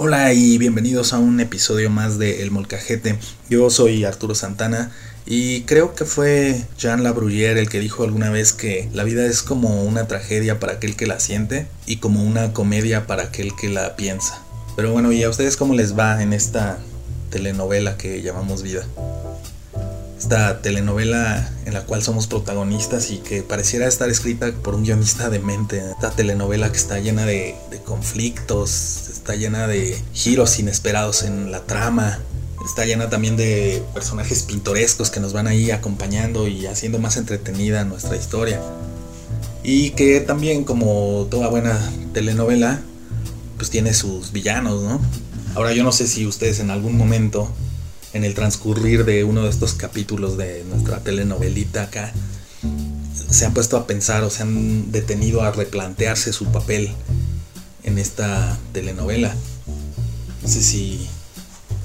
Hola y bienvenidos a un episodio más de El Molcajete. Yo soy Arturo Santana y creo que fue Jean Labruyère el que dijo alguna vez que la vida es como una tragedia para aquel que la siente y como una comedia para aquel que la piensa. Pero bueno, ¿y a ustedes cómo les va en esta telenovela que llamamos vida? esta telenovela en la cual somos protagonistas y que pareciera estar escrita por un guionista de mente. Esta telenovela que está llena de, conflictos, está llena de giros inesperados en la trama, está llena también de personajes pintorescos que nos van ahí acompañando y haciendo más entretenida nuestra historia. Y que también como toda buena telenovela, pues tiene sus villanos, ¿no? Ahora yo no sé si ustedes en algún momento en el transcurrir de uno de estos capítulos de nuestra telenovelita acá, se han puesto a pensar o se han detenido a replantearse su papel en esta telenovela. No sé si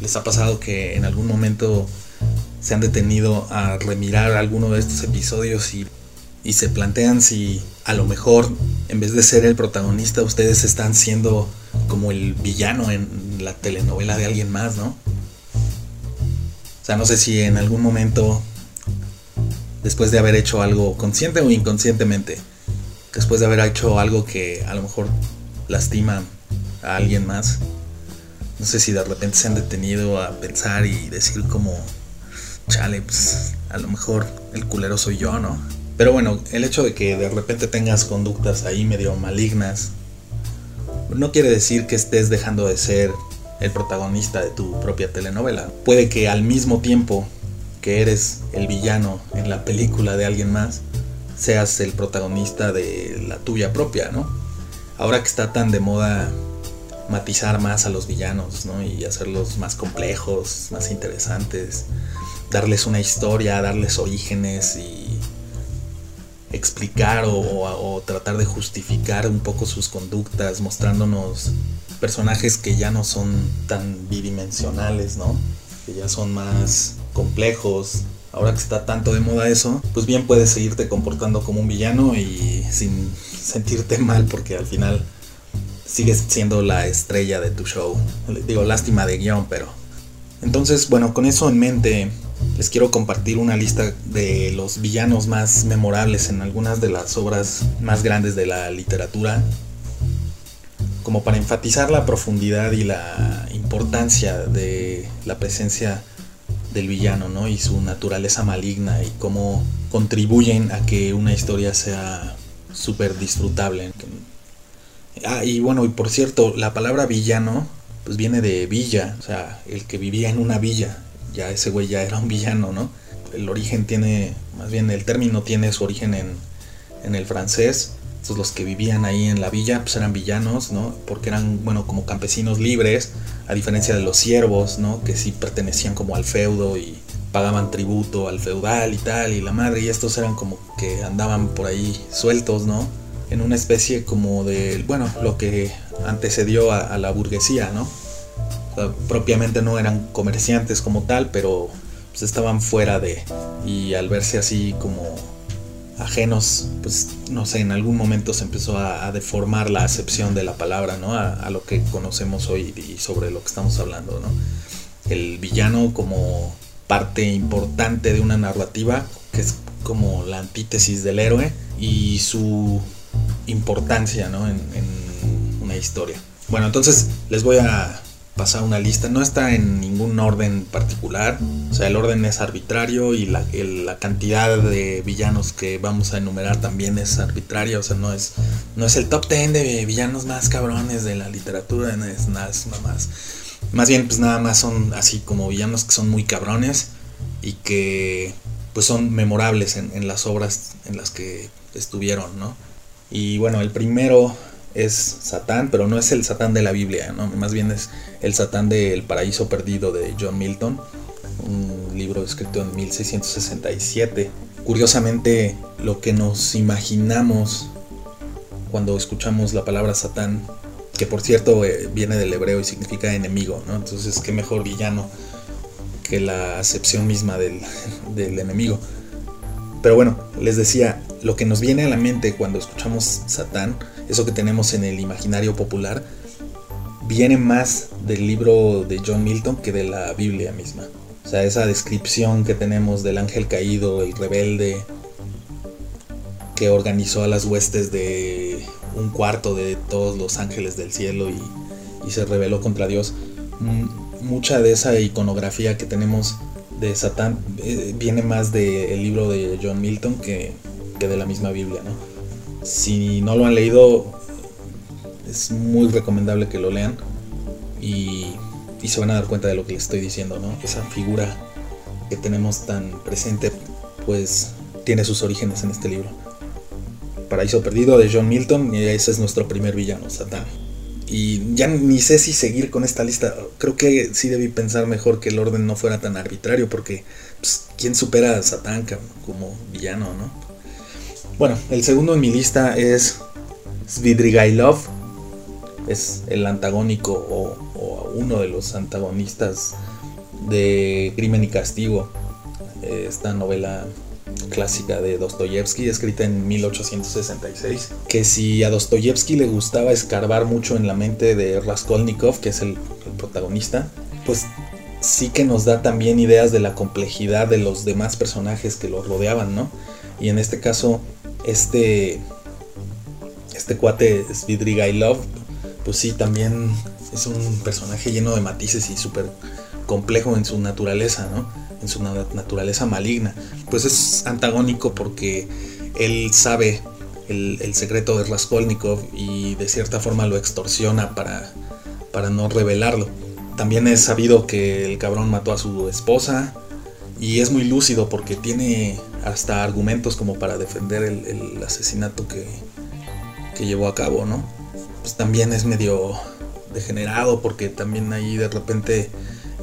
les ha pasado que en algún momento se han detenido a remirar alguno de estos episodios y, y se plantean si a lo mejor en vez de ser el protagonista ustedes están siendo como el villano en la telenovela de alguien más, ¿no? O sea, no sé si en algún momento, después de haber hecho algo consciente o inconscientemente, después de haber hecho algo que a lo mejor lastima a alguien más, no sé si de repente se han detenido a pensar y decir como, chale, pues a lo mejor el culero soy yo, ¿no? Pero bueno, el hecho de que de repente tengas conductas ahí medio malignas, no quiere decir que estés dejando de ser el protagonista de tu propia telenovela. Puede que al mismo tiempo que eres el villano en la película de alguien más, seas el protagonista de la tuya propia, ¿no? Ahora que está tan de moda matizar más a los villanos, ¿no? Y hacerlos más complejos, más interesantes, darles una historia, darles orígenes y explicar o, tratar de justificar un poco sus conductas, mostrándonos personajes que ya no son tan bidimensionales, ¿no? Que ya son más complejos. Ahora que está tanto de moda eso, pues bien puedes seguirte comportando como un villano y sin sentirte mal porque al final sigues siendo la estrella de tu show. Digo, lástima de guion, pero... Entonces, bueno, con eso en mente, les quiero compartir una lista de los villanos más memorables en algunas de las obras más grandes de la literatura como para enfatizar la profundidad y la importancia de la presencia del villano, ¿no? Y su naturaleza maligna y cómo contribuyen a que una historia sea súper disfrutable. Ah, y bueno, y por cierto, la palabra villano, pues viene de villa, o sea, el que vivía en una villa, ya ese güey ya era un villano, ¿no? El origen tiene, más bien el término tiene su origen en, en el francés, entonces los que vivían ahí en la villa pues eran villanos, ¿no? Porque eran, bueno, como campesinos libres, a diferencia de los siervos, ¿no? Que sí pertenecían como al feudo y pagaban tributo al feudal y tal, y la madre, y estos eran como que andaban por ahí sueltos, ¿no? En una especie como de, bueno, lo que antecedió a, la burguesía, ¿no? propiamente no eran comerciantes como tal, pero pues estaban fuera de, y al verse así como ajenos, pues no sé, en algún momento se empezó a, deformar la acepción de la palabra, ¿no? A, lo que conocemos hoy y sobre lo que estamos hablando, ¿no? El villano como parte importante de una narrativa, que es como la antítesis del héroe, y su importancia, ¿no? en una historia. Bueno, entonces les voy a pasar una lista. No está en ningún orden particular. O sea, el orden es arbitrario y la, la, cantidad de villanos que vamos a enumerar también es arbitraria. O sea, no es, no es el top 10 de villanos más cabrones de la literatura. No es nada más. Más bien, pues nada más son así como villanos que son muy cabrones y que pues son memorables en, en las obras en las que estuvieron, ¿no? Y bueno, el primero es Satán, pero no es el Satán de la Biblia, ¿no? más bien es el Satán del Paraíso Perdido de John Milton, un libro escrito en 1667. Curiosamente, lo que nos imaginamos cuando escuchamos la palabra Satán, que por cierto eh, viene del hebreo y significa enemigo, ¿no? entonces qué mejor villano que la acepción misma del, del enemigo. Pero bueno, les decía, lo que nos viene a la mente cuando escuchamos Satán eso que tenemos en el imaginario popular, viene más del libro de John Milton que de la Biblia misma. O sea, esa descripción que tenemos del ángel caído, el rebelde, que organizó a las huestes de un cuarto de todos los ángeles del cielo y, se rebeló contra Dios. mucha de esa iconografía que tenemos de Satán eh, viene más del libro de John Milton que, que de la misma Biblia, ¿no? Si no lo han leído, es muy recomendable que lo lean y, se van a dar cuenta de lo que les estoy diciendo, ¿no? Esa figura que tenemos tan presente, pues tiene sus orígenes en este libro. Paraíso Perdido de John Milton y ese es nuestro primer villano, Satán. Y ya ni sé si seguir con esta lista. Creo que sí debí pensar mejor que el orden no fuera tan arbitrario porque pues, ¿quién supera a Satán como villano, no? Bueno, el segundo en mi lista es Svidrigailov es el antagónico o, uno de los antagonistas de Crimen y Castigo, esta novela clásica de Dostoyevsky, escrita en 1866, que si a Dostoyevsky le gustaba escarbar mucho en la mente de Raskolnikov, que es el, protagonista, pues sí que nos da también ideas de la complejidad de los demás personajes que lo rodeaban, ¿no? Y en este caso, este, este cuate Svidrigailov pues sí, también es un personaje lleno de matices y súper complejo en su naturaleza, ¿no? En su naturaleza maligna. Pues es antagónico porque él sabe el, secreto de Raskolnikov y de cierta forma lo extorsiona para, para no revelarlo. También es sabido que el cabrón mató a su esposa y es muy lúcido porque tiene hasta argumentos como para defender el, asesinato que, que llevó a cabo, ¿no? pues también es medio degenerado porque también ahí de repente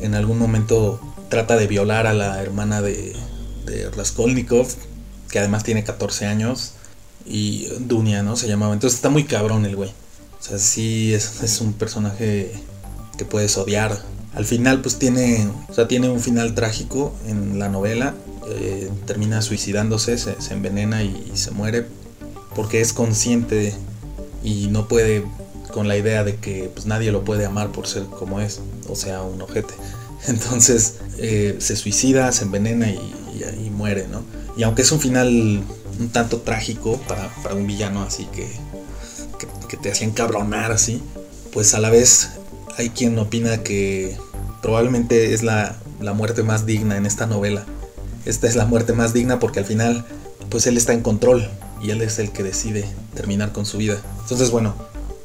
en algún momento trata de violar a la hermana de, de Raskolnikov, que además tiene 14 años, y Dunia, ¿no? Se llamaba. Entonces está muy cabrón el güey. O sea, sí es, un personaje que puedes odiar. Al final, pues tiene, o sea, tiene un final trágico en la novela. Eh, termina suicidándose, se, envenena y, se muere porque es consciente y no puede con la idea de que pues, nadie lo puede amar por ser como es, o sea, un ojete. Entonces eh, se suicida, se envenena y, muere, ¿no? Y aunque es un final un tanto trágico para, un villano así que, que, te hacía encabronar así, pues a la vez hay quien opina que probablemente es la, la muerte más digna en esta novela. Esta es la muerte más digna porque al final pues él está en control y él es el que decide terminar con su vida. Entonces, bueno,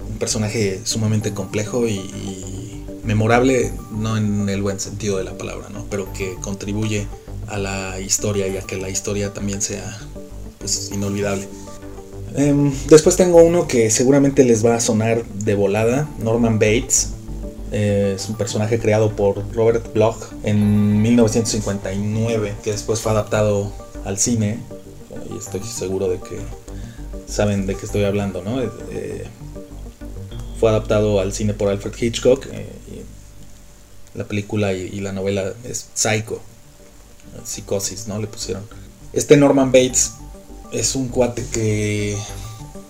un personaje sumamente complejo y, memorable, no en el buen sentido de la palabra, ¿no? Pero que contribuye a la historia y a que la historia también sea pues, inolvidable. Em, después tengo uno que seguramente les va a sonar de volada, Norman Bates. Eh, es un personaje creado por Robert Bloch en 1959, que después fue adaptado al cine y estoy seguro de que saben de qué estoy hablando, ¿no? Eh, fue adaptado al cine por Alfred Hitchcock. Eh, la película y, la novela es Psycho, Psicosis, ¿no? Le pusieron. Este Norman Bates es un cuate que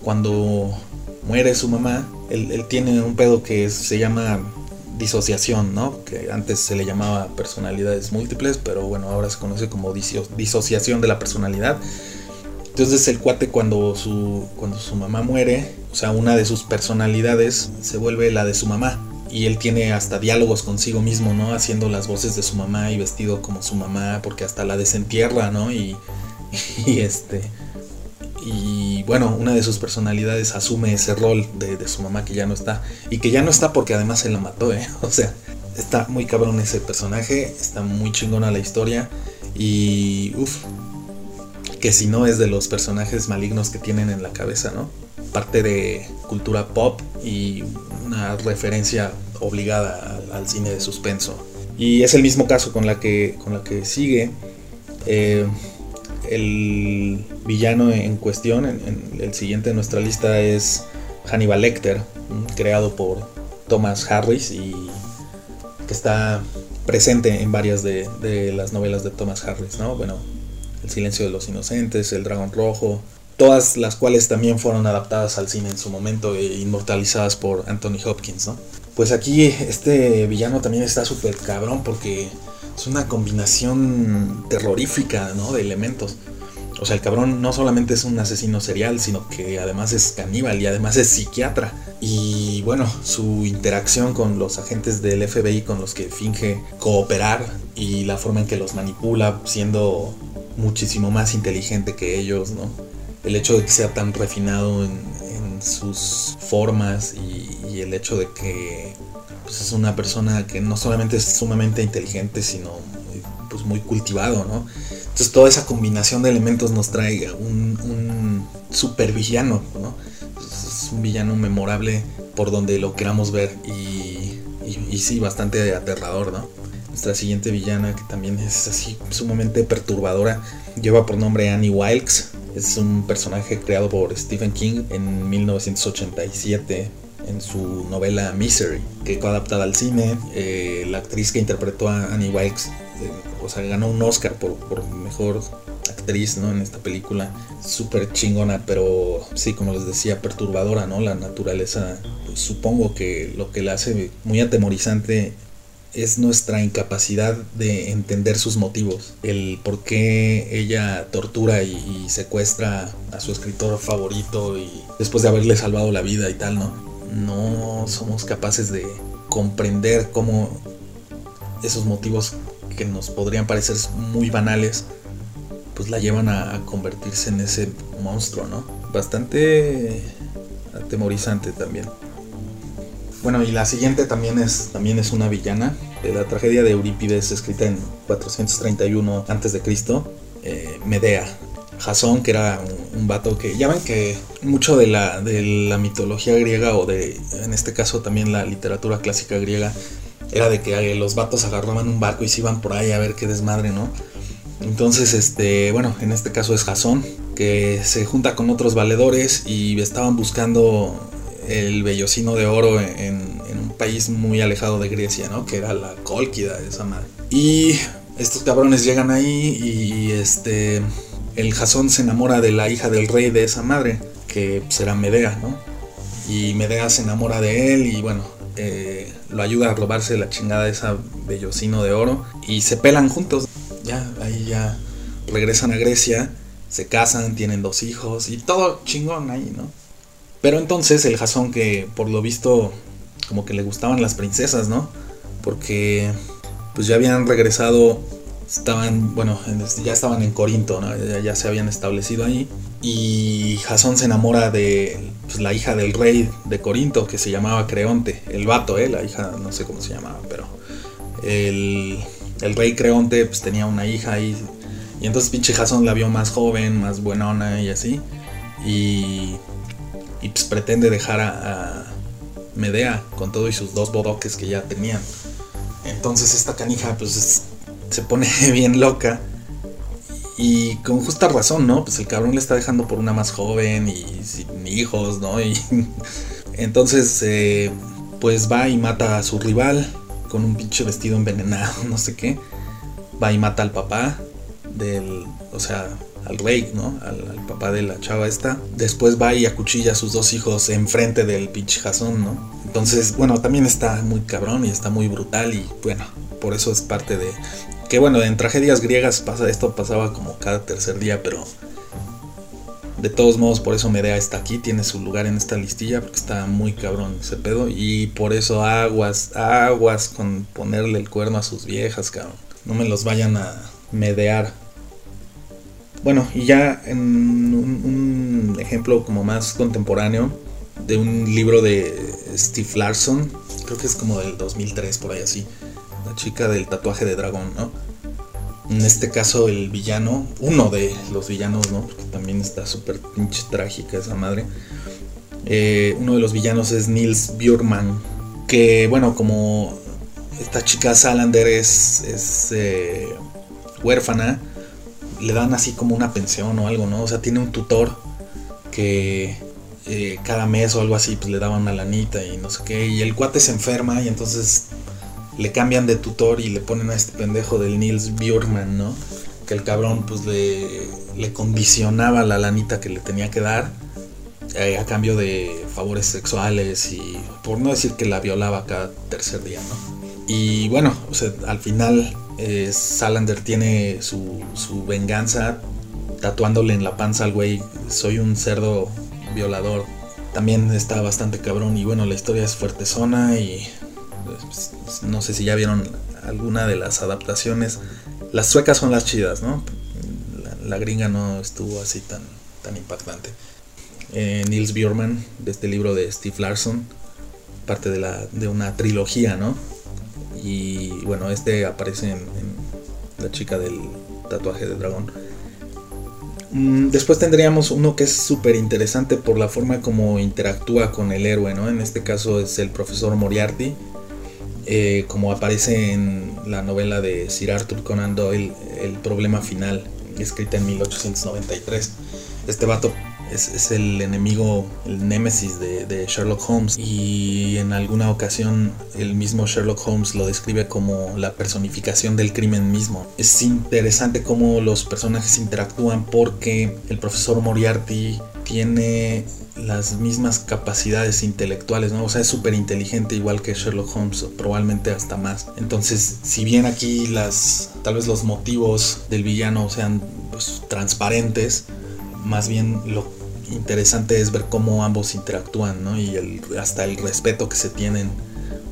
cuando muere su mamá, él tiene un pedo que se llama disociación, ¿no? Que antes se le llamaba personalidades múltiples, pero bueno, ahora se conoce como disociación de la personalidad. Entonces el cuate cuando su, cuando su mamá muere, o sea, una de sus personalidades se vuelve la de su mamá. Y él tiene hasta diálogos consigo mismo, ¿no? Haciendo las voces de su mamá y vestido como su mamá, porque hasta la desentierra, ¿no? Y, y este... Y bueno, una de sus personalidades asume ese rol de, su mamá que ya no está. Y que ya no está porque además se la mató, ¿eh? O sea, está muy cabrón ese personaje, está muy chingona la historia. Y uff, que si no es de los personajes malignos que tienen en la cabeza, ¿no? Parte de cultura pop y una referencia obligada al, cine de suspenso. Y es el mismo caso con la que, con la que sigue. Eh, el villano en cuestión, en, el siguiente de nuestra lista es Hannibal Lecter, creado por Thomas Harris y que está presente en varias de, las novelas de Thomas Harris, ¿no? Bueno, el silencio de los inocentes, El dragón rojo, todas las cuales también fueron adaptadas al cine en su momento e inmortalizadas por Anthony Hopkins, ¿no? Pues aquí este villano también está súper cabrón porque es una combinación terrorífica, ¿no? De elementos. O sea, el cabrón no solamente es un asesino serial, sino que además es caníbal y además es psiquiatra. Y bueno, su interacción con los agentes del FBI con los que finge cooperar y la forma en que los manipula siendo muchísimo más inteligente que ellos, ¿no? El hecho de que sea tan refinado en, sus formas y, el hecho de que pues, es una persona que no solamente es sumamente inteligente, sino pues muy cultivado, ¿no? Entonces toda esa combinación de elementos nos trae un, un super villano, ¿no? Es un villano memorable por donde lo queramos ver y, y, sí, bastante aterrador, ¿no? Nuestra siguiente villana, que también es así sumamente perturbadora, lleva por nombre Annie Wilkes. Es un personaje creado por Stephen King en 1987 en su novela Misery, que fue adaptada al cine. Eh, la actriz que interpretó a Annie Wilkes o sea, ganó un Oscar por, mejor actriz, ¿no? En esta película. Súper chingona, pero sí, como les decía, perturbadora, ¿no? La naturaleza, pues, supongo que lo que la hace muy atemorizante es nuestra incapacidad de entender sus motivos, el por qué ella tortura y, y, secuestra a su escritor favorito y después de haberle salvado la vida y tal, ¿no? No somos capaces de comprender cómo esos motivos que nos podrían parecer muy banales, pues la llevan a, convertirse en ese monstruo, ¿no? Bastante atemorizante también. Bueno, y la siguiente también es, también es una villana de la tragedia de Eurípides, escrita en 431 a.C., eh, Medea. Jasón, que era un, vato que ya ven que mucho de la, de la mitología griega o de, en este caso también la literatura clásica griega, era de que los vatos agarraban un barco y se iban por ahí a ver qué desmadre, ¿no? Entonces, este, bueno, en este caso es Jasón, que se junta con otros valedores y estaban buscando el vellocino de oro en, un país muy alejado de Grecia, ¿no? Que era la Cólquida esa madre. Y estos cabrones llegan ahí y este, el Jasón se enamora de la hija del rey de esa madre, que será Medea, ¿no? Y Medea se enamora de él y bueno, eh, lo ayuda a robarse la chingada de esa bellocino de oro y se pelan juntos. Ya, ahí ya regresan a Grecia, se casan, tienen dos hijos y todo chingón ahí, ¿no? Pero entonces el Jasón que por lo visto como que le gustaban las princesas, ¿no? Porque pues ya habían regresado, estaban, bueno, ya estaban en Corinto, ya, se habían establecido ahí. Y Jasón se enamora de pues, la hija del rey de Corinto, que se llamaba Creonte, el vato, ¿eh? la hija, no sé cómo se llamaba, pero el, rey Creonte pues, tenía una hija ahí. Y entonces pinche Jasón la vio más joven, más buenona y así. Y, y pues pretende dejar a, Medea con todo y sus dos bodoques que ya tenían. Entonces esta canija pues se pone bien loca y con justa razón, ¿no? Pues el cabrón le está dejando por una más joven y sin hijos, ¿no? Y entonces, eh, pues va y mata a su rival con un pinche vestido envenenado, no sé qué. Va y mata al papá del, o sea, al rey, ¿no? Al, papá de la chava esta. Después va y acuchilla a sus dos hijos enfrente del pinche jazón, ¿no? Entonces, bueno, también está muy cabrón y está muy brutal y bueno, por eso es parte de, que bueno, en tragedias griegas pasa esto, pasaba como cada tercer día, pero de todos modos por eso Medea está aquí, tiene su lugar en esta listilla, porque está muy cabrón ese pedo. Y por eso aguas, aguas con ponerle el cuerno a sus viejas, cabrón. No me los vayan a medear. Bueno, y ya en un, un ejemplo como más contemporáneo de un libro de Steve Larson, creo que es como del 2003, por ahí así chica del tatuaje de dragón, ¿no? En este caso el villano, uno de los villanos, ¿no? Porque también está súper pinche trágica esa madre. Eh, uno de los villanos es Nils Björkman, que bueno, como esta chica Salander es, es eh, huérfana, le dan así como una pensión o algo, ¿no? O sea, tiene un tutor que eh, cada mes o algo así, pues le daba una lanita y no sé qué. Y el cuate se enferma y entonces le cambian de tutor y le ponen a este pendejo del Nils Björkman, ¿no? Que el cabrón pues le, le condicionaba la lanita que le tenía que dar eh, a cambio de favores sexuales y por no decir que la violaba cada tercer día, ¿no? Y bueno, al final eh, Salander tiene su, su venganza tatuándole en la panza al güey, soy un cerdo violador. También está bastante cabrón y bueno, la historia es fuertezona y no sé si ya vieron alguna de las adaptaciones. Las suecas son las chidas, ¿no? La, gringa no estuvo así tan, tan impactante. Eh, Nils Bjorman, de este libro de Steve Larson, parte de, la, de una trilogía, ¿no? Y bueno, este aparece en, La chica del tatuaje de dragón. Mm, después tendríamos uno que es súper interesante por la forma como interactúa con el héroe, ¿no? En este caso es el profesor Moriarty, eh, como aparece en la novela de Sir Arthur Conan Doyle, El problema final, escrita en 1893. Este vato es, el enemigo, el némesis de, Sherlock Holmes y en alguna ocasión el mismo Sherlock Holmes lo describe como la personificación del crimen mismo. Es interesante cómo los personajes interactúan porque el profesor Moriarty tiene las mismas capacidades intelectuales, ¿no? O sea, es súper inteligente igual que Sherlock Holmes, probablemente hasta más. Entonces, si bien aquí las, tal vez los motivos del villano sean pues, transparentes, más bien lo interesante es ver cómo ambos interactúan, ¿no? Y el, hasta el respeto que se tienen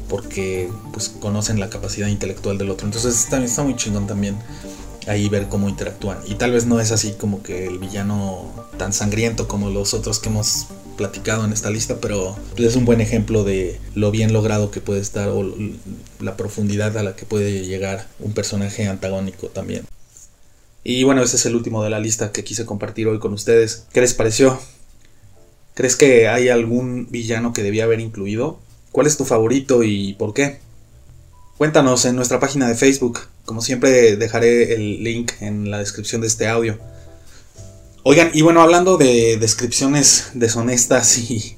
porque pues conocen la capacidad intelectual del otro. Entonces está, está muy chingón también ahí ver cómo interactúan. Y tal vez no es así como que el villano tan sangriento como los otros que hemos platicado en esta lista, pero es un buen ejemplo de lo bien logrado que puede estar o la profundidad a la que puede llegar un personaje antagónico también. Y bueno, ese es el último de la lista que quise compartir hoy con ustedes. ¿Qué les pareció? ¿Crees que hay algún villano que debía haber incluido? ¿Cuál es tu favorito y por qué? Cuéntanos en nuestra página de Facebook. Como siempre dejaré el link en la descripción de este audio. Oigan, y bueno, hablando de descripciones deshonestas y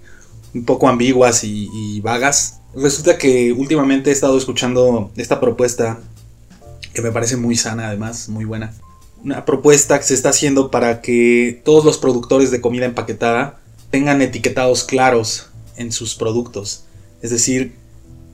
un poco ambiguas y, vagas, resulta que últimamente he estado escuchando esta propuesta que me parece muy sana además, muy buena una propuesta que se está haciendo para que todos los productores de comida empaquetada tengan etiquetados claros en sus productos. Es decir,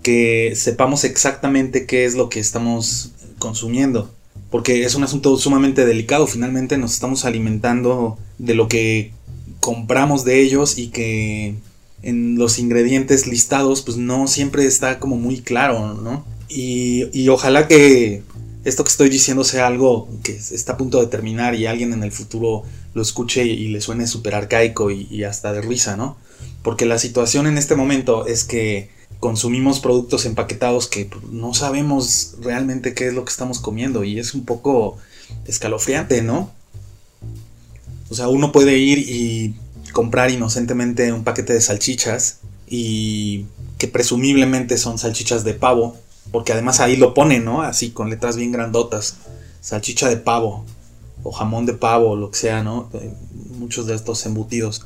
que sepamos exactamente qué es lo que estamos consumiendo. Porque es un asunto sumamente delicado. Finalmente nos estamos alimentando de lo que compramos de ellos y que en los ingredientes listados pues no siempre está como muy claro, ¿no? Y, y ojalá que esto que estoy diciendo sea algo que está a punto de terminar y alguien en el futuro lo escuche y le suene súper arcaico y, hasta de risa, ¿no? Porque la situación en este momento es que consumimos productos empaquetados que no sabemos realmente qué es lo que estamos comiendo y es un poco escalofriante, ¿no? O sea, uno puede ir y comprar inocentemente un paquete de salchichas y que presumiblemente son salchichas de pavo porque además ahí lo ponen, ¿no? Así con letras bien grandotas. Salchicha de pavo. O jamón de pavo, lo que sea, ¿no? Eh, muchos de estos embutidos.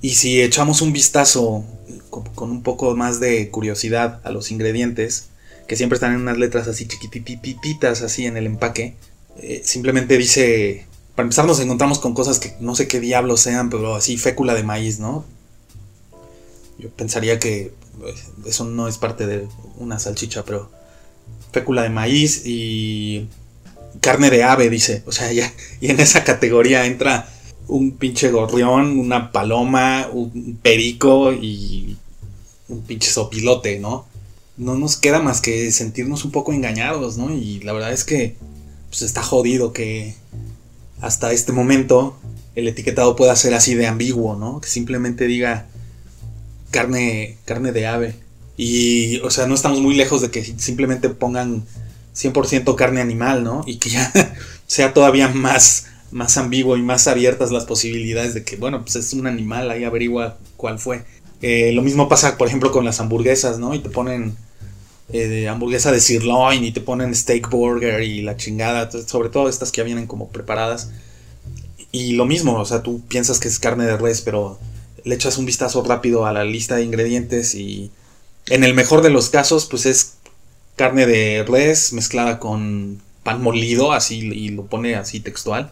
Y si echamos un vistazo con, un poco más de curiosidad a los ingredientes, que siempre están en unas letras así chiquitititas, así en el empaque, eh, simplemente dice, para empezar nos encontramos con cosas que no sé qué diablos sean, pero así fécula de maíz, ¿no? Yo pensaría que eso no es parte de una salchicha, pero fécula de maíz y carne de ave, dice. O sea, ya, y en esa categoría entra un pinche gorrión, una paloma, un perico y un pinche sopilote, ¿no? No nos queda más que sentirnos un poco engañados, ¿no? Y la verdad es que pues está jodido que hasta este momento el etiquetado pueda ser así de ambiguo, ¿no? Que simplemente diga carne, carne de ave. Y, o sea, no estamos muy lejos de que simplemente pongan 100% carne animal, ¿no? Y que ya sea todavía más, más ambiguo y más abiertas las posibilidades de que, bueno, pues es un animal, ahí averigua cuál fue. Eh, lo mismo pasa, por ejemplo, con las hamburguesas, ¿no? Y te ponen eh, hamburguesa de sirloin y te ponen steak burger y la chingada, sobre todo estas que ya vienen como preparadas. Y lo mismo, o sea, tú piensas que es carne de res, pero le echas un vistazo rápido a la lista de ingredientes y en el mejor de los casos pues es carne de res mezclada con pan molido así y lo pone así textual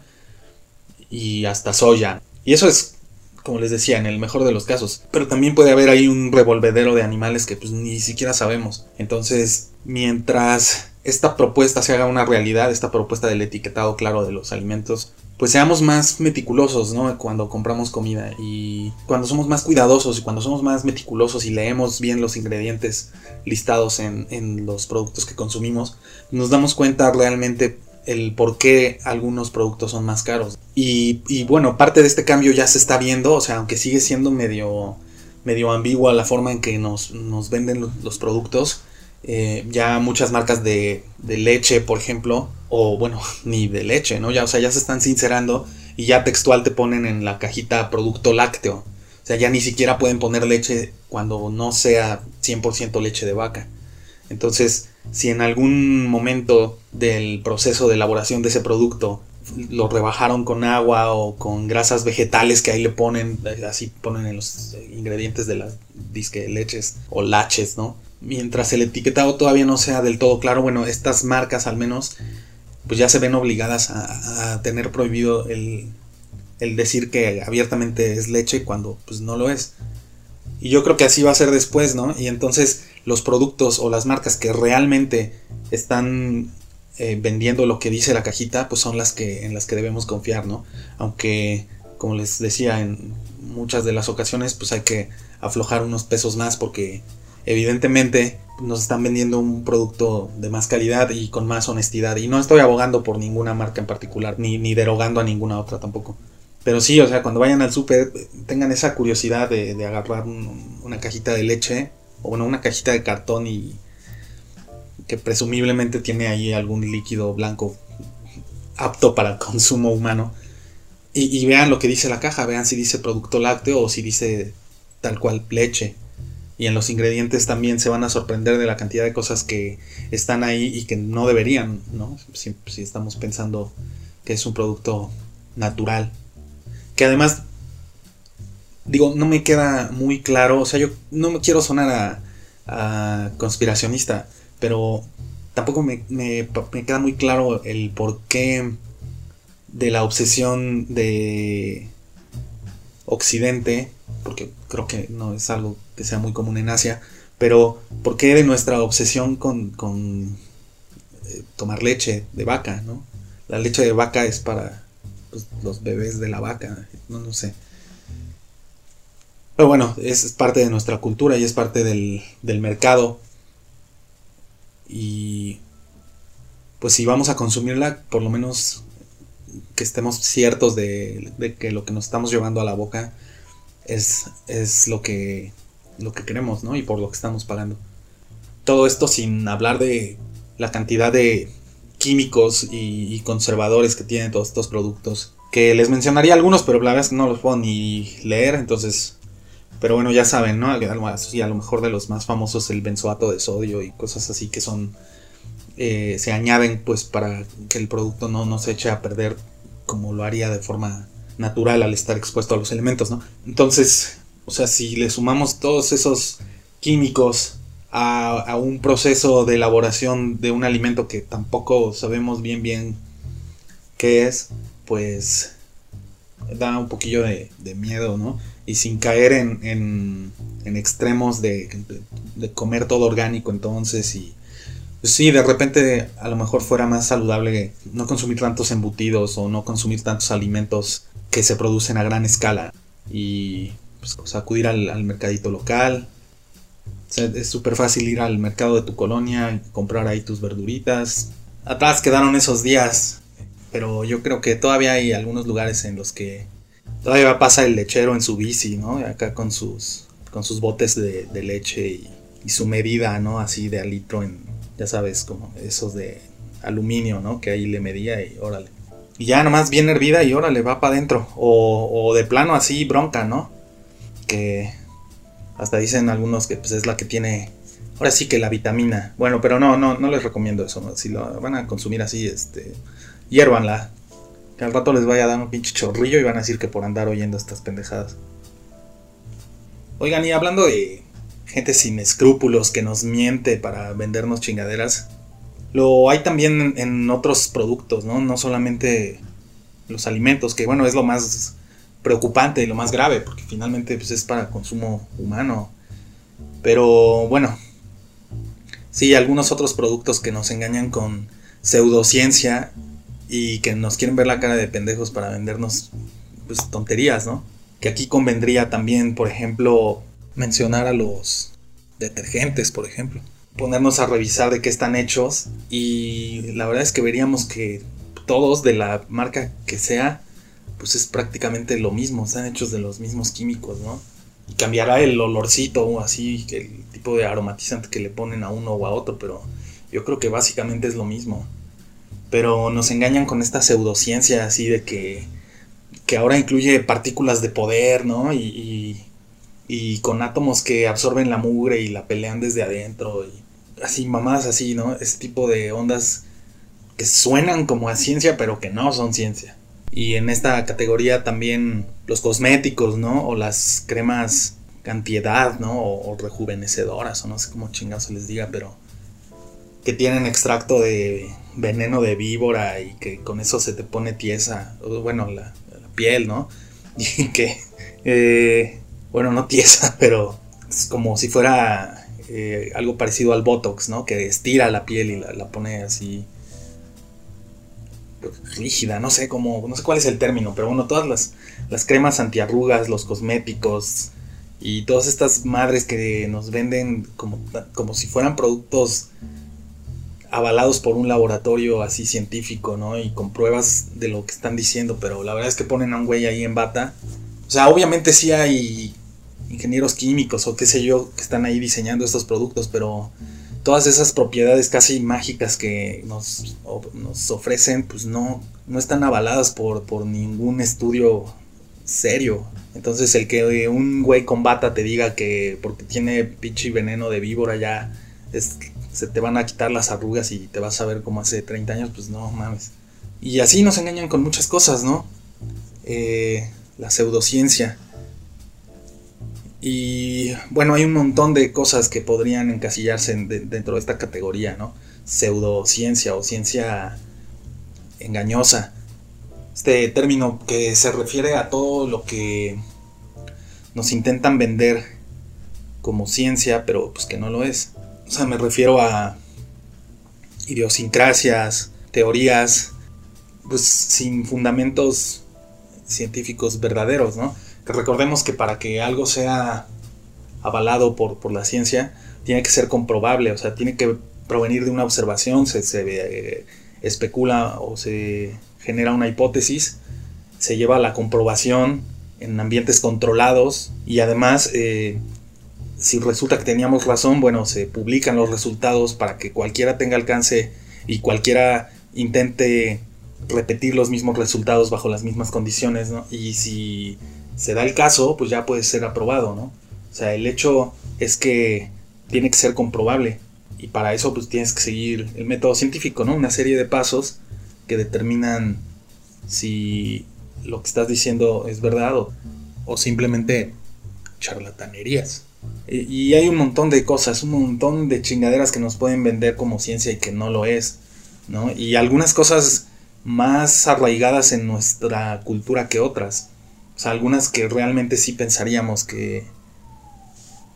y hasta soya y eso es como les decía, en el mejor de los casos. Pero también puede haber ahí un revolvedero de animales que pues ni siquiera sabemos. Entonces, mientras esta propuesta se haga una realidad, esta propuesta del etiquetado claro de los alimentos, pues seamos más meticulosos, ¿no? Cuando compramos comida y cuando somos más cuidadosos y cuando somos más meticulosos y leemos bien los ingredientes listados en, en los productos que consumimos, nos damos cuenta realmente el por qué algunos productos son más caros. Y, bueno, parte de este cambio ya se está viendo, o sea, aunque sigue siendo medio, medio ambigua la forma en que nos, nos venden los, productos, eh, ya muchas marcas de, de, leche, por ejemplo, o bueno, ni de leche, ¿no? Ya, o sea, ya se están sincerando y ya textual te ponen en la cajita producto lácteo. O sea, ya ni siquiera pueden poner leche cuando no sea 100% leche de vaca. Entonces, si en algún momento del proceso de elaboración de ese producto lo rebajaron con agua o con grasas vegetales que ahí le ponen, así ponen en los ingredientes de las disque leches o laches, ¿no? Mientras el etiquetado todavía no sea del todo claro, bueno, estas marcas al menos pues ya se ven obligadas a, tener prohibido el, el, decir que abiertamente es leche cuando pues no lo es. Y yo creo que así va a ser después, ¿no? Y entonces los productos o las marcas que realmente están eh, vendiendo lo que dice la cajita, pues son las que en las que debemos confiar, ¿no? Aunque, como les decía, en muchas de las ocasiones, pues hay que aflojar unos pesos más porque evidentemente nos están vendiendo un producto de más calidad y con más honestidad. Y no estoy abogando por ninguna marca en particular, ni, ni derogando a ninguna otra tampoco. Pero sí, o sea, cuando vayan al súper, tengan esa curiosidad de, agarrar una cajita de leche o bueno, una cajita de cartón y que presumiblemente tiene ahí algún líquido blanco apto para consumo humano. Y, vean lo que dice la caja, vean si dice producto lácteo o si dice tal cual leche. Y en los ingredientes también se van a sorprender de la cantidad de cosas que están ahí y que no deberían, ¿no? Si, si estamos pensando que es un producto natural. Que además digo, no me queda muy claro, o sea, yo no me quiero sonar a, conspiracionista, pero tampoco me, queda muy claro el porqué de la obsesión de Occidente, porque creo que no es algo que sea muy común en Asia, pero ¿por qué de nuestra obsesión con, con eh, tomar leche de vaca, ¿no? La leche de vaca es para pues, los bebés de la vaca, no, no sé. Pero bueno, es parte de nuestra cultura y es parte del, mercado. Y pues si vamos a consumirla, por lo menos que estemos ciertos de, que lo que nos estamos llevando a la boca es, es lo, que, lo que queremos, ¿no? Y por lo que estamos pagando. Todo esto sin hablar de la cantidad de químicos y, y conservadores que tienen todos estos productos. Que les mencionaría algunos, pero la verdad es que no los puedo ni leer, entonces pero bueno, ya saben, ¿no? Y a lo mejor de los más famosos el benzoato de sodio y cosas así que son... Eh, se añaden pues para que el producto no, no se eche a perder como lo haría de forma natural al estar expuesto a los elementos, ¿no? Entonces, o sea, si le sumamos todos esos químicos a, a, un proceso de elaboración de un alimento que tampoco sabemos bien bien qué es, pues da un poquillo de, de miedo, ¿no? Y sin caer en, en, extremos de, de, comer todo orgánico entonces y pues sí, de repente a lo mejor fuera más saludable no consumir tantos embutidos o no consumir tantos alimentos que se producen a gran escala y pues, acudir al, mercadito local. es súper fácil ir al mercado de tu colonia y comprar ahí tus verduritas. Atrás quedaron esos días, pero yo creo que todavía hay algunos lugares en los que Todavía pasa el lechero en su bici, ¿no? Acá con sus, con sus botes de, leche y, su medida, ¿no? Así de al litro en, ya sabes, como esos de aluminio, ¿no? Que ahí le medía y órale. Y ya nomás bien hervida y órale, va para adentro. O, o de plano así bronca, ¿no? Que hasta dicen algunos que pues es la que tiene ahora sí que la vitamina. Bueno, pero no, no, no les recomiendo eso. Si lo van a consumir así, este, hiérvanla que al rato les vaya a dar un pinche chorrillo y van a decir que por andar oyendo estas pendejadas. Oigan, y hablando de gente sin escrúpulos que nos miente para vendernos chingaderas, lo hay también en otros productos, ¿no? No solamente los alimentos, que bueno, es lo más preocupante y lo más grave, porque finalmente pues, es para consumo humano. Pero bueno, sí, algunos otros productos que nos engañan con pseudociencia y que nos quieren ver la cara de pendejos para vendernos pues, tonterías, ¿no? Que aquí convendría también, por ejemplo, mencionar a los detergentes, por ejemplo. Ponernos a revisar de qué están hechos y la verdad es que veríamos que todos de la marca que sea, pues es prácticamente lo mismo, están hechos de los mismos químicos, ¿no? Y cambiará el olorcito o así, el tipo de aromatizante que le ponen a uno o a otro, pero yo creo que básicamente es lo mismo. Pero nos engañan con esta pseudociencia así de que, que ahora incluye partículas de poder, ¿no? Y, y, con átomos que absorben la mugre y la pelean desde adentro. Y así, mamadas así, ¿no? Ese tipo de ondas que suenan como a ciencia, pero que no son ciencia. Y en esta categoría también los cosméticos, ¿no? O las cremas cantidad, ¿no? O, rejuvenecedoras, o no sé cómo chingados se les diga, pero que tienen extracto de veneno de víbora y que con eso se te pone tiesa, bueno, la, piel, ¿no? Y que, eh, bueno, no tiesa, pero es como si fuera eh, algo parecido al Botox, ¿no? Que estira la piel y la pone así rígida, no sé cómo, no sé cuál es el término, pero bueno, todas las, las cremas antiarrugas, los cosméticos y todas estas madres que nos venden como, como si fueran productos avalados por un laboratorio así científico, ¿no? Y con pruebas de lo que están diciendo, pero la verdad es que ponen a un güey ahí en bata. O sea, obviamente sí hay ingenieros químicos o qué sé yo que están ahí diseñando estos productos, pero todas esas propiedades casi mágicas que nos, ofrecen, pues no, no están avaladas por, por ningún estudio serio. Entonces el que un güey con bata te diga que porque tiene pinche veneno de víbora ya es, se te van a quitar las arrugas y te vas a ver como hace 30 años, pues no mames. Y así nos engañan con muchas cosas, ¿no? Eh, la pseudociencia. Y bueno, hay un montón de cosas que podrían encasillarse dentro de esta categoría, ¿no? Pseudociencia o ciencia engañosa. Este término que se refiere a todo lo que nos intentan vender como ciencia, pero pues que no lo es. O sea, me refiero a idiosincrasias, teorías, pues sin fundamentos científicos verdaderos, ¿no? recordemos que para que algo sea avalado por, la ciencia, tiene que ser comprobable, o sea, tiene que provenir de una observación, se, eh, especula o se genera una hipótesis, se lleva a la comprobación en ambientes controlados y además eh, si resulta que teníamos razón, bueno, se publican los resultados para que cualquiera tenga alcance y cualquiera intente repetir los mismos resultados bajo las mismas condiciones, ¿no? Y si se da el caso, pues ya puede ser aprobado, ¿no? O sea, el hecho es que tiene que ser comprobable y para eso pues tienes que seguir el método científico, ¿no? Una serie de pasos que determinan si lo que estás diciendo es verdad o, simplemente charlatanerías. Y, hay un montón de cosas, un montón de chingaderas que nos pueden vender como ciencia y que no lo es, ¿no? Y algunas cosas más arraigadas en nuestra cultura que otras. O sea, algunas que realmente sí pensaríamos que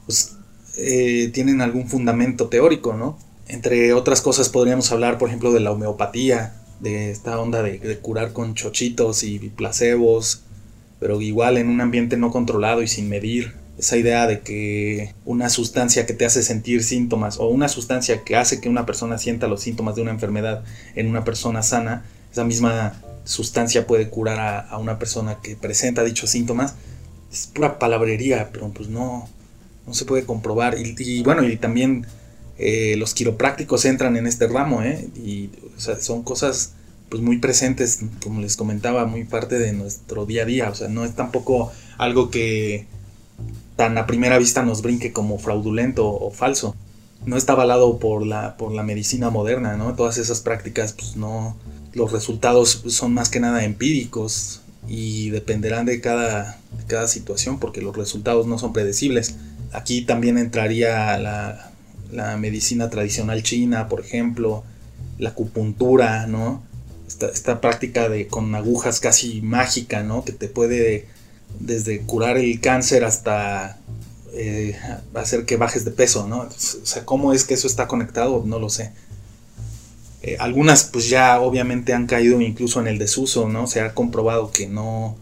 pues, eh, tienen algún fundamento teórico, ¿no? Entre otras cosas podríamos hablar, por ejemplo, de la homeopatía, de esta onda de, curar con chochitos y placebos, pero igual en un ambiente no controlado y sin medir. Esa idea de que una sustancia que te hace sentir síntomas o una sustancia que hace que una persona sienta los síntomas de una enfermedad en una persona sana, esa misma sustancia puede curar a, una persona que presenta dichos síntomas, es pura palabrería, pero pues no, no se puede comprobar. Y, bueno, y también eh, los quiroprácticos entran en este ramo, ¿eh? Y son cosas pues muy presentes, como les comentaba, muy parte de nuestro día a día. O sea, no es tampoco algo que tan a primera vista nos brinque como fraudulento o falso. No está avalado por la, por la medicina moderna, ¿no? Todas esas prácticas pues no, los resultados son más que nada empíricos y dependerán de cada, cada situación porque los resultados no son predecibles. Aquí también entraría la, la medicina tradicional china, por ejemplo, la acupuntura, ¿no? Esta, esta, práctica de con agujas casi mágica, ¿no? Que te puede desde curar el cáncer hasta eh, hacer que bajes de peso, ¿no? O sea, ¿cómo es que eso está conectado? No lo sé. Eh, algunas pues ya obviamente han caído incluso en el desuso, ¿no? Se ha comprobado que no,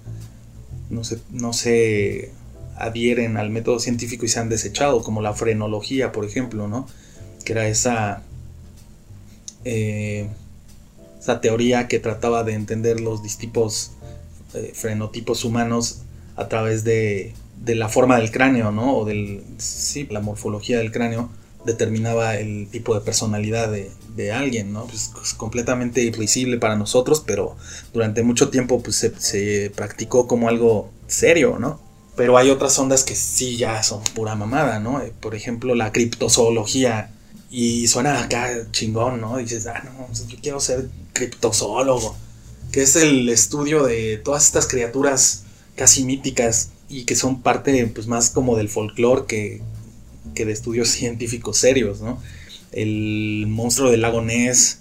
no, se, no se adhieren al método científico y se han desechado, como la frenología, por ejemplo, ¿no? Que era esa, eh, esa teoría que trataba de entender los distintos frenotipos humanos a través de de la forma del cráneo, ¿no? O del, sí, la morfología del cráneo determinaba el tipo de personalidad de, alguien, ¿no? Pues, es completamente invisible para nosotros, pero durante mucho tiempo pues, se, practicó como algo serio, ¿no? Pero hay otras ondas que sí ya son pura mamada, ¿no? Eh, por ejemplo, la criptozoología. Y suena acá chingón, ¿no? dices, ah, no, yo quiero ser criptozoólogo. Que es el estudio de todas estas criaturas casi míticas y que son parte pues más como del folclore que, que de estudios científicos serios, ¿no? El monstruo del lago Ness,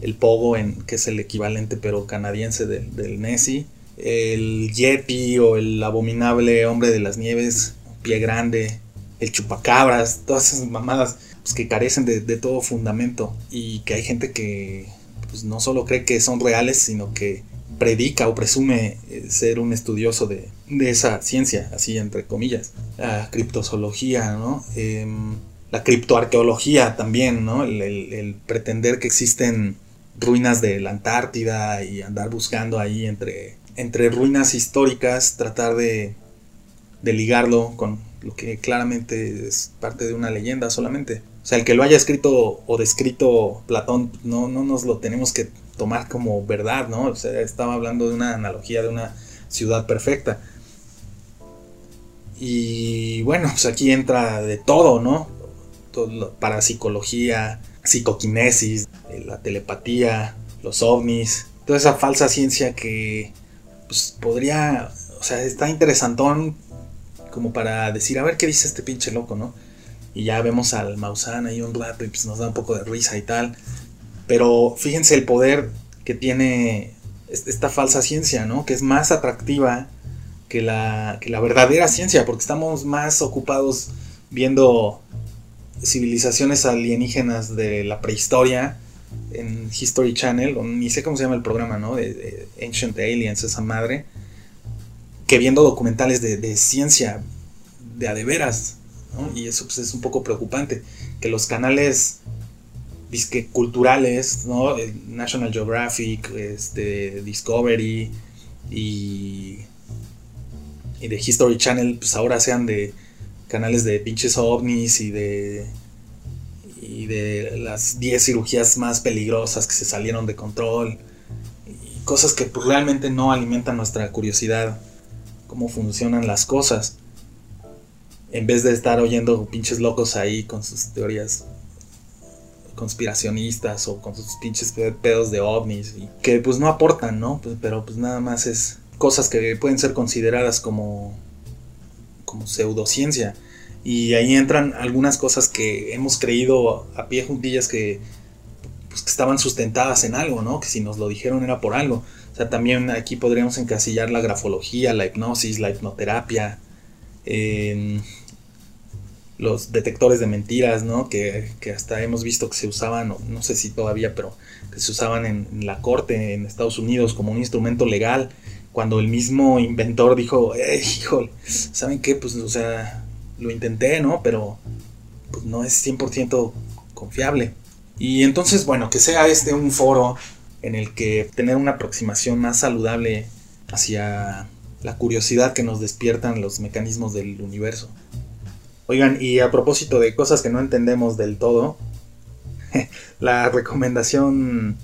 el Pogo, en, que es el equivalente pero canadiense del, del Nessie, el Yeti o el abominable hombre de las nieves, pie grande, el chupacabras, todas esas mamadas pues, que carecen de, de, todo fundamento y que hay gente que pues, no solo cree que son reales, sino que predica o presume eh, ser un estudioso de, esa ciencia, así entre comillas. La criptozoología, ¿no? Em, la criptoarqueología también, ¿no? El, pretender que existen ruinas de la Antártida y andar buscando ahí entre, entre ruinas históricas, tratar de, de ligarlo con lo que claramente es parte de una leyenda solamente. O sea, el que lo haya escrito o descrito Platón, no, no nos lo tenemos que tomar como verdad, ¿no? O sea, estaba hablando de una analogía de una ciudad perfecta. Y bueno, pues aquí entra de todo, ¿no? Todo, parapsicología, psicoquinesis, eh, la telepatía, los ovnis, toda esa falsa ciencia que pues podría, o sea, está interesantón como para decir, a ver qué dice este pinche loco, ¿no? Y ya vemos al Maussan ahí un rato y pues nos da un poco de risa y tal. Pero fíjense el poder que tiene esta falsa ciencia, ¿no? Que es más atractiva que la, que la verdadera ciencia, porque estamos más ocupados viendo civilizaciones alienígenas de la prehistoria en History Channel, o ni sé cómo se llama el programa, ¿no? De, Ancient Aliens, esa madre, que viendo documentales de, ciencia de a. Y eso pues, es un poco preocupante, que los canales disque culturales, ¿no? National Geographic, este, Discovery y, y de History Channel, pues ahora sean de canales de pinches ovnis y de y de las 10 cirugías más peligrosas que se salieron de control y cosas que pues, realmente no alimentan nuestra curiosidad cómo funcionan las cosas en vez de estar oyendo pinches locos ahí con sus teorías conspiracionistas o con sus pinches pedos de ovnis y que pues no aportan, ¿no? Pues, pero pues nada más es cosas que pueden ser consideradas como como pseudociencia y ahí entran algunas cosas que hemos creído a pie juntillas que pues que estaban sustentadas en algo, ¿no? Que si nos lo dijeron era por algo. O sea, también aquí podríamos encasillar la grafología, la hipnosis, la hipnoterapia, los detectores de mentiras, ¿no? Que, hasta hemos visto que se usaban, no, sé si todavía, pero que se usaban en, la corte en Estados Unidos como un instrumento legal, cuando el mismo inventor dijo, eh, híjole, ¿saben qué? Pues, o sea, lo intenté, ¿no? Pero pues, no es 100% confiable. Y entonces, bueno, que sea este un foro en el que tener una aproximación más saludable hacia la curiosidad que nos despiertan los mecanismos del universo. Oigan, y a propósito de cosas que no entendemos del todo, la recomendación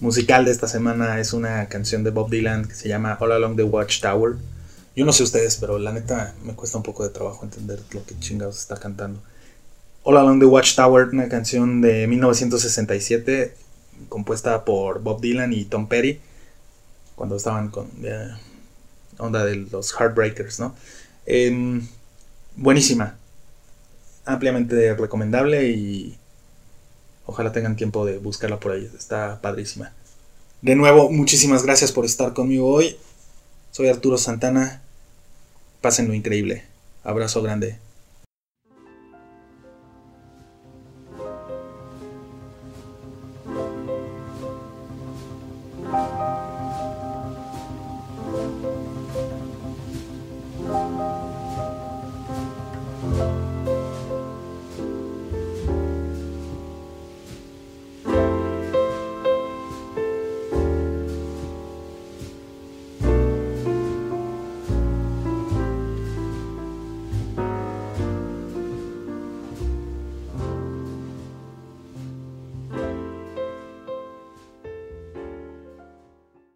musical de esta semana es una canción de Bob Dylan que se llama All Along the Watchtower. Yo no sé ustedes, pero la neta me cuesta un poco de trabajo entender lo que chingados está cantando. All Along the Watchtower, una canción de 1967 compuesta por Bob Dylan y Tom Petty cuando estaban con eh, onda de los Heartbreakers, ¿no? Buenísima. Ampliamente recomendable y ojalá tengan tiempo de buscarla por ahí. Está padrísima. De nuevo, muchísimas gracias por estar conmigo hoy. Soy Arturo Santana Pásenlo increíble. Abrazo grande.